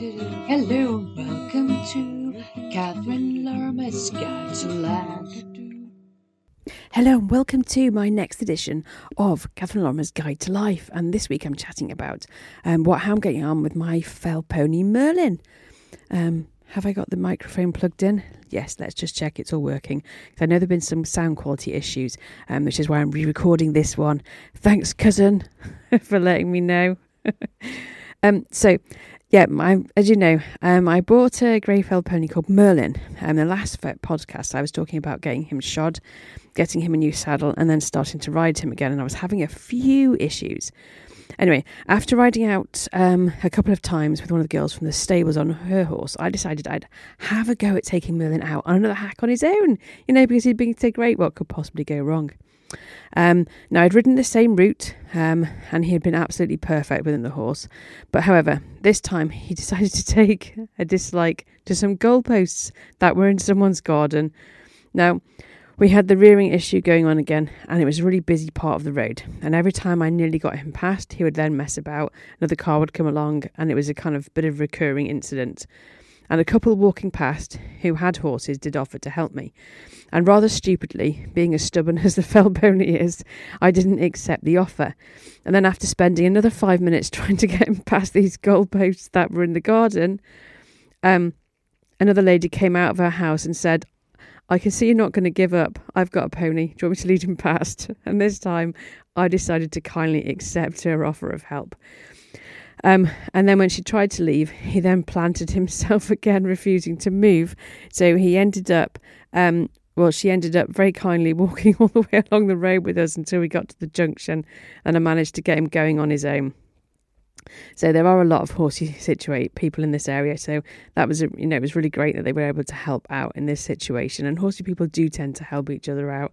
Hello, welcome to Catherine Lorma's Guide. Hello and welcome to my next edition of Catherine Lorma's Guide to Life. And this week I'm chatting about um, what how I'm getting on with my fell pony Merlin. Um, have I got the microphone plugged in? Yes, let's just check it's all working. I know there have been some sound quality issues, um, which is why I'm re recording this one. Thanks, cousin, for letting me know. um, so, yeah, my, as you know, um, I bought a grey fell pony called Merlin. Um, the last podcast, I was talking about getting him shod, getting him a new saddle, and then starting to ride him again. And I was having a few issues. Anyway, after riding out um, a couple of times with one of the girls from the stables on her horse, I decided I'd have a go at taking Merlin out on another hack on his own, you know, because he'd been so great, what could possibly go wrong? Um, now, I'd ridden the same route um, and he had been absolutely perfect within the horse. But however, this time he decided to take a dislike to some goalposts that were in someone's garden. Now, we had the rearing issue going on again, and it was a really busy part of the road. And every time I nearly got him past, he would then mess about. Another car would come along, and it was a kind of bit of recurring incident. And a couple walking past who had horses did offer to help me. And rather stupidly, being as stubborn as the fell pony is, I didn't accept the offer. And then, after spending another five minutes trying to get him past these goalposts that were in the garden, um, another lady came out of her house and said, I can see you're not going to give up. I've got a pony. Do you want me to lead him past? And this time I decided to kindly accept her offer of help. Um, and then when she tried to leave, he then planted himself again, refusing to move. So he ended up, um, well, she ended up very kindly walking all the way along the road with us until we got to the junction, and I managed to get him going on his own. So there are a lot of horsey situate people in this area. So that was, a, you know, it was really great that they were able to help out in this situation. And horsey people do tend to help each other out.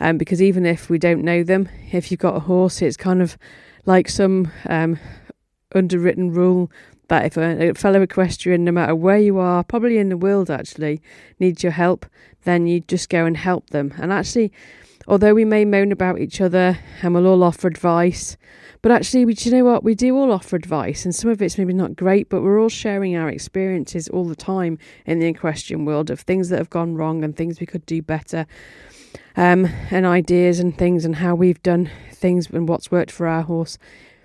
Um, because even if we don't know them, if you've got a horse, it's kind of like some um, underwritten rule that if a, a fellow equestrian, no matter where you are, probably in the world actually, needs your help, then you just go and help them. And actually, although we may moan about each other and we'll all offer advice, but actually, we, do you know what? We do all offer advice, and some of it's maybe not great, but we're all sharing our experiences all the time in the equestrian world of things that have gone wrong and things we could do better, um, and ideas and things, and how we've done things and what's worked for our horse.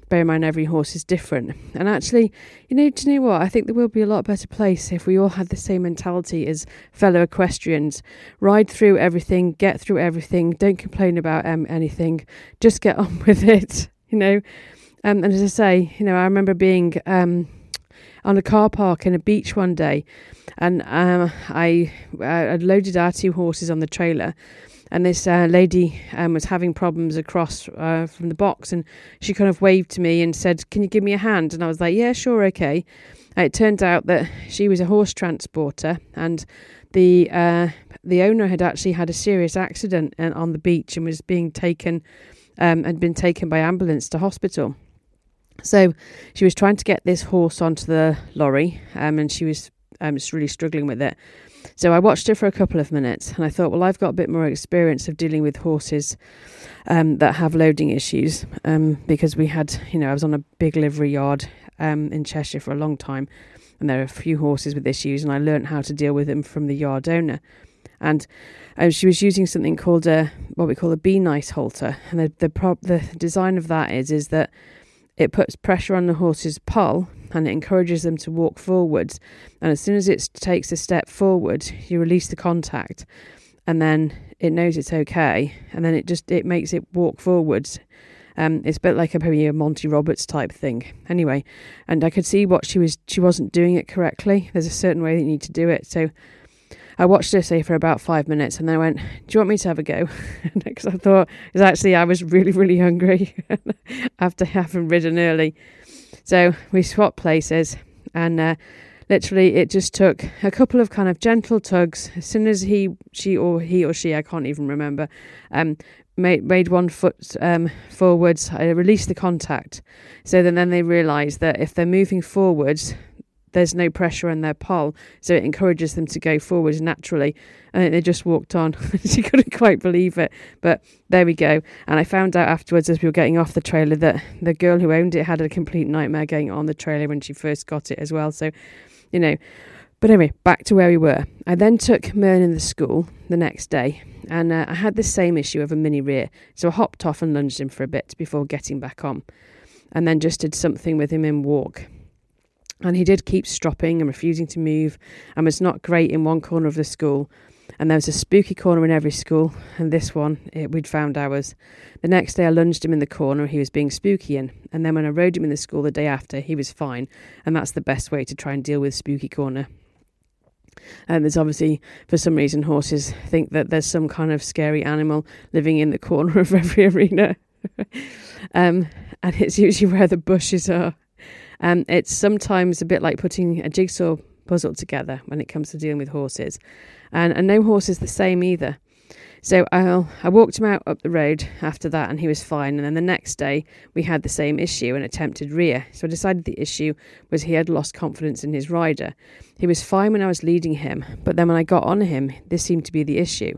Bear in mind, every horse is different. And actually, you know, do you know what? I think there will be a lot better place if we all had the same mentality as fellow equestrians. Ride through everything, get through everything, don't complain about um, anything, just get on with it you know. Um, and as I say, you know, I remember being um, on a car park in a beach one day, and um, I I loaded our two horses on the trailer, and this uh, lady um, was having problems across uh, from the box, and she kind of waved to me and said, "Can you give me a hand?" And I was like, "Yeah, sure, okay." And it turned out that she was a horse transporter, and the uh, the owner had actually had a serious accident uh, on the beach and was being taken um, had been taken by ambulance to hospital. So she was trying to get this horse onto the lorry, um, and she was um, just really struggling with it. So I watched her for a couple of minutes, and I thought, well, I've got a bit more experience of dealing with horses um, that have loading issues um, because we had, you know, I was on a big livery yard um, in Cheshire for a long time, and there are a few horses with issues, and I learned how to deal with them from the yard owner. And um, she was using something called a what we call a Be Nice halter, and the the, prop, the design of that is is that it puts pressure on the horse's poll and it encourages them to walk forwards. And as soon as it takes a step forward, you release the contact, and then it knows it's okay, and then it just it makes it walk forwards. Um, it's a bit like a maybe a Monty Roberts type thing. Anyway, and I could see what she was she wasn't doing it correctly. There's a certain way that you need to do it. So I watched her say for about five minutes and then I went, Do you want me to have a go? Because I thought, because actually I was really, really hungry after having ridden early. So we swapped places and uh, literally it just took a couple of kind of gentle tugs. As soon as he, she, or he or she, I can't even remember, um, made, made one foot um, forwards, I released the contact. So then, then they realised that if they're moving forwards, there's no pressure on their poll, so it encourages them to go forward naturally. And they just walked on. she couldn't quite believe it, but there we go. And I found out afterwards, as we were getting off the trailer, that the girl who owned it had a complete nightmare getting on the trailer when she first got it as well. So, you know. But anyway, back to where we were. I then took Merlin to school the next day, and uh, I had the same issue of a mini rear. So I hopped off and lunged him for a bit before getting back on, and then just did something with him in walk. And he did keep stropping and refusing to move and was not great in one corner of the school. And there was a spooky corner in every school, and this one, it, we'd found ours. The next day, I lunged him in the corner he was being spooky in, and then when I rode him in the school the day after, he was fine, and that's the best way to try and deal with spooky corner. And there's obviously, for some reason, horses think that there's some kind of scary animal living in the corner of every arena. um, and it's usually where the bushes are. Um, it's sometimes a bit like putting a jigsaw puzzle together when it comes to dealing with horses. And, and no horse is the same either. So I, I walked him out up the road after that and he was fine. And then the next day we had the same issue, an attempted rear. So I decided the issue was he had lost confidence in his rider. He was fine when I was leading him, but then when I got on him, this seemed to be the issue.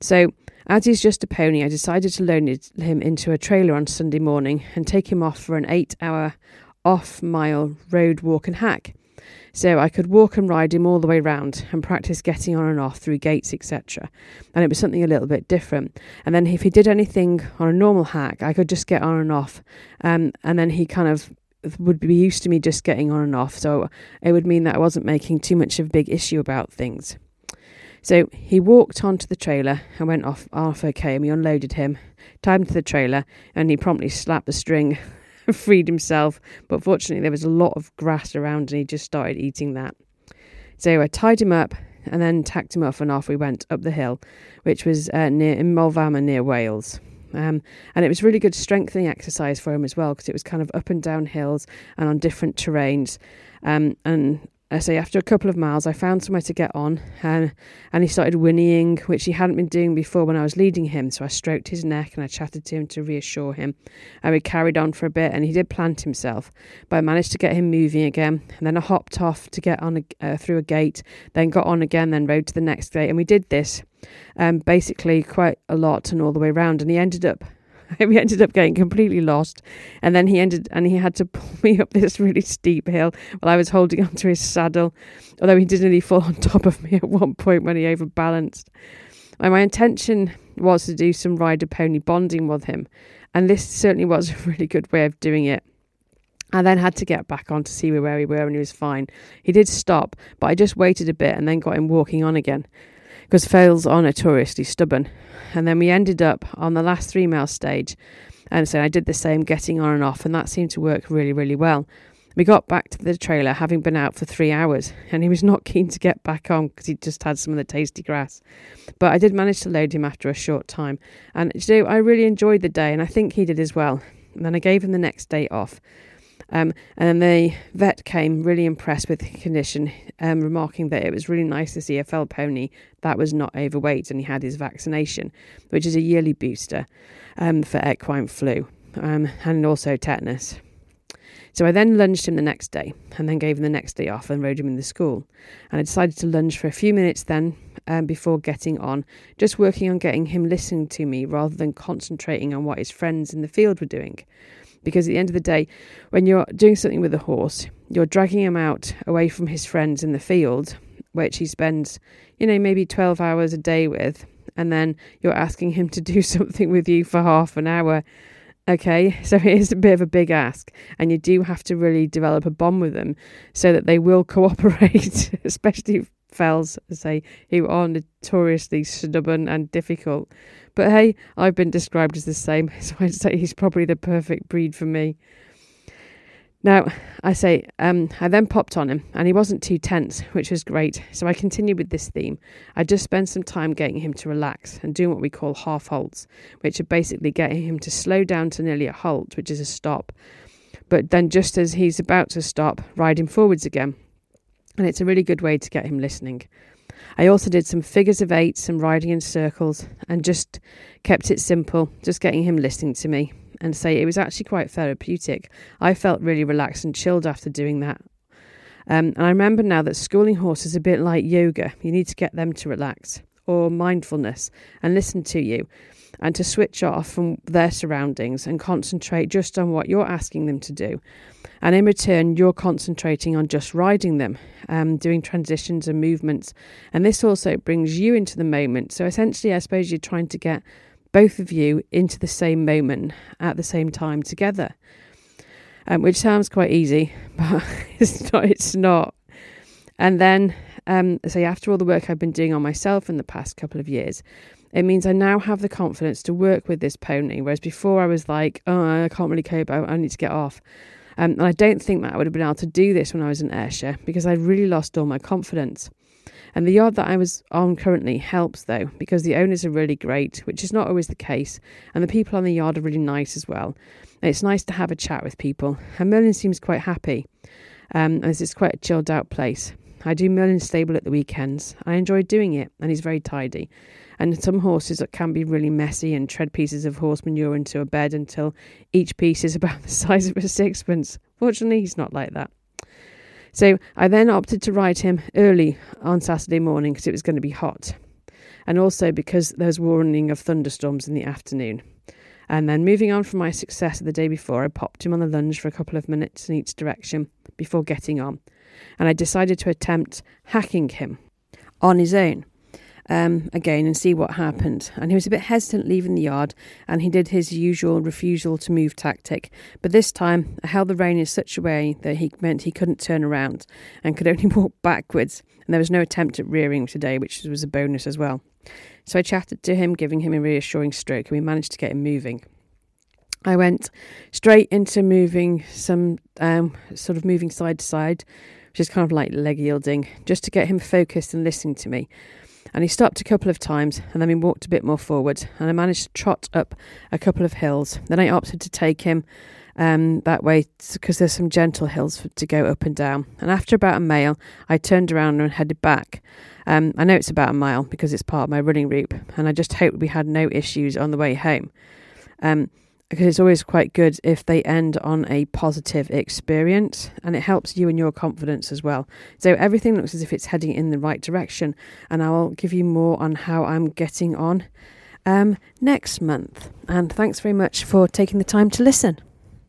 So as he's just a pony, I decided to load him into a trailer on Sunday morning and take him off for an eight hour off mile road walk and hack. So I could walk and ride him all the way round and practice getting on and off through gates, etc. And it was something a little bit different. And then if he did anything on a normal hack, I could just get on and off. Um, and then he kind of would be used to me just getting on and off. So it would mean that I wasn't making too much of a big issue about things. So he walked onto the trailer and went off okay, and we unloaded him, tied him to the trailer, and he promptly slapped the string freed himself. But fortunately, there was a lot of grass around and he just started eating that. So I tied him up and then tacked him off and off we went up the hill, which was uh, near in Moel Famau near Wales. Um, and it was really good strengthening exercise for him as well because it was kind of up and down hills and on different terrains. Um, and I say after a couple of miles, I found somewhere to get on, and and he started whinnying, which he hadn't been doing before when I was leading him. So I stroked his neck and I chatted to him to reassure him. And we carried on for a bit, and he did plant himself, but I managed to get him moving again. And then I hopped off to get on a, uh, through a gate, then got on again, then rode to the next gate, and we did this, um, basically quite a lot and all the way round. And he ended up we ended up getting completely lost. And then he ended, and he had to pull me up this really steep hill while I was holding onto his saddle. Although he did nearly fall on top of me at one point when he overbalanced. And my intention was to do some rider pony bonding with him, and this certainly was a really good way of doing it. I then had to get back on to see where we were, and he was fine. He did stop, but I just waited a bit and then got him walking on again because foals are notoriously stubborn. And then we ended up on the last three mile stage. And so I did the same, getting on and off, and that seemed to work really, really well. We got back to the trailer having been out for three hours, and he was not keen to get back on because he'd just had some of the tasty grass. But I did manage to load him after a short time, and you know, I really enjoyed the day, and I think he did as well. And then I gave him the next day off. Um, and then the vet came really impressed with the condition, um, remarking that it was really nice to see a fell pony that was not overweight and he had his vaccination, which is a yearly booster um, for equine flu um, and also tetanus. So I then lunged him the next day and then gave him the next day off and rode him in the school. And I decided to lunge for a few minutes then um, before getting on, just working on getting him listening to me rather than concentrating on what his friends in the field were doing. Because at the end of the day, when you're doing something with a horse, you're dragging him out away from his friends in the field, which he spends, you know, maybe 12 hours a day with, and then you're asking him to do something with you for half an hour. Okay, so it is a bit of a big ask, and you do have to really develop a bond with them so that they will cooperate, especially fells, say, who are notoriously stubborn and difficult. But hey, I've been described as the same, so I'd say he's probably the perfect breed for me. Now, I say, um, I then popped on him, and he wasn't too tense, which was great. So I continued with this theme. I just spent some time getting him to relax and doing what we call half halts, which are basically getting him to slow down to nearly a halt, which is a stop. But then, just as he's about to stop, ride him forwards again. And it's a really good way to get him listening. I also did some figures of eight, some riding in circles, and just kept it simple, just getting him listening to me and say it was actually quite therapeutic. I felt really relaxed and chilled after doing that. Um, and I remember now that schooling horses is a bit like yoga. You need to get them to relax or mindfulness and listen to you and to switch off from their surroundings and concentrate just on what you're asking them to do. And in return, you're concentrating on just riding them, um, doing transitions and movements. And this also brings you into the moment. So essentially, I suppose you're trying to get both of you into the same moment at the same time together, um, which sounds quite easy, but it's not. It's not. And then, um, say, after all the work I've been doing on myself in the past couple of years, it means I now have the confidence to work with this pony. Whereas before I was like, oh, I can't really cope, I need to get off. Um, and I don't think that I would have been able to do this when I was in Ayrshire because I really lost all my confidence. And the yard that I was on currently helps though, because the owners are really great, which is not always the case, and the people on the yard are really nice as well. And it's nice to have a chat with people. And Merlin seems quite happy, um, as it's quite a chilled out place. I do Merlin's stable at the weekends. I enjoy doing it, and he's very tidy. And some horses that can be really messy and tread pieces of horse manure into a bed until each piece is about the size of a sixpence. Fortunately, he's not like that. So I then opted to ride him early on Saturday morning because it was going to be hot, and also because there was warning of thunderstorms in the afternoon. And then moving on from my success of the day before, I popped him on the lunge for a couple of minutes in each direction before getting on, and I decided to attempt hacking him on his own um, again and see what happened. And he was a bit hesitant leaving the yard, and he did his usual refusal to move tactic. But this time, I held the rein in such a way that he meant he couldn't turn around and could only walk backwards. And there was no attempt at rearing today, which was a bonus as well. So I chatted to him, giving him a reassuring stroke, and we managed to get him moving. I went straight into moving some um, sort of moving side to side, which is kind of like leg yielding, just to get him focused and listening to me. And he stopped a couple of times and then we walked a bit more forward. And I managed to trot up a couple of hills. Then I opted to take him um, that way because there's some gentle hills for, to go up and down. And after about a mile, I turned around and headed back. Um, I know it's about a mile because it's part of my running route, and I just hope we had no issues on the way home. Um, because it's always quite good if they end on a positive experience and it helps you and your confidence as well. So everything looks as if it's heading in the right direction, and I will give you more on how I'm getting on um, next month. And thanks very much for taking the time to listen.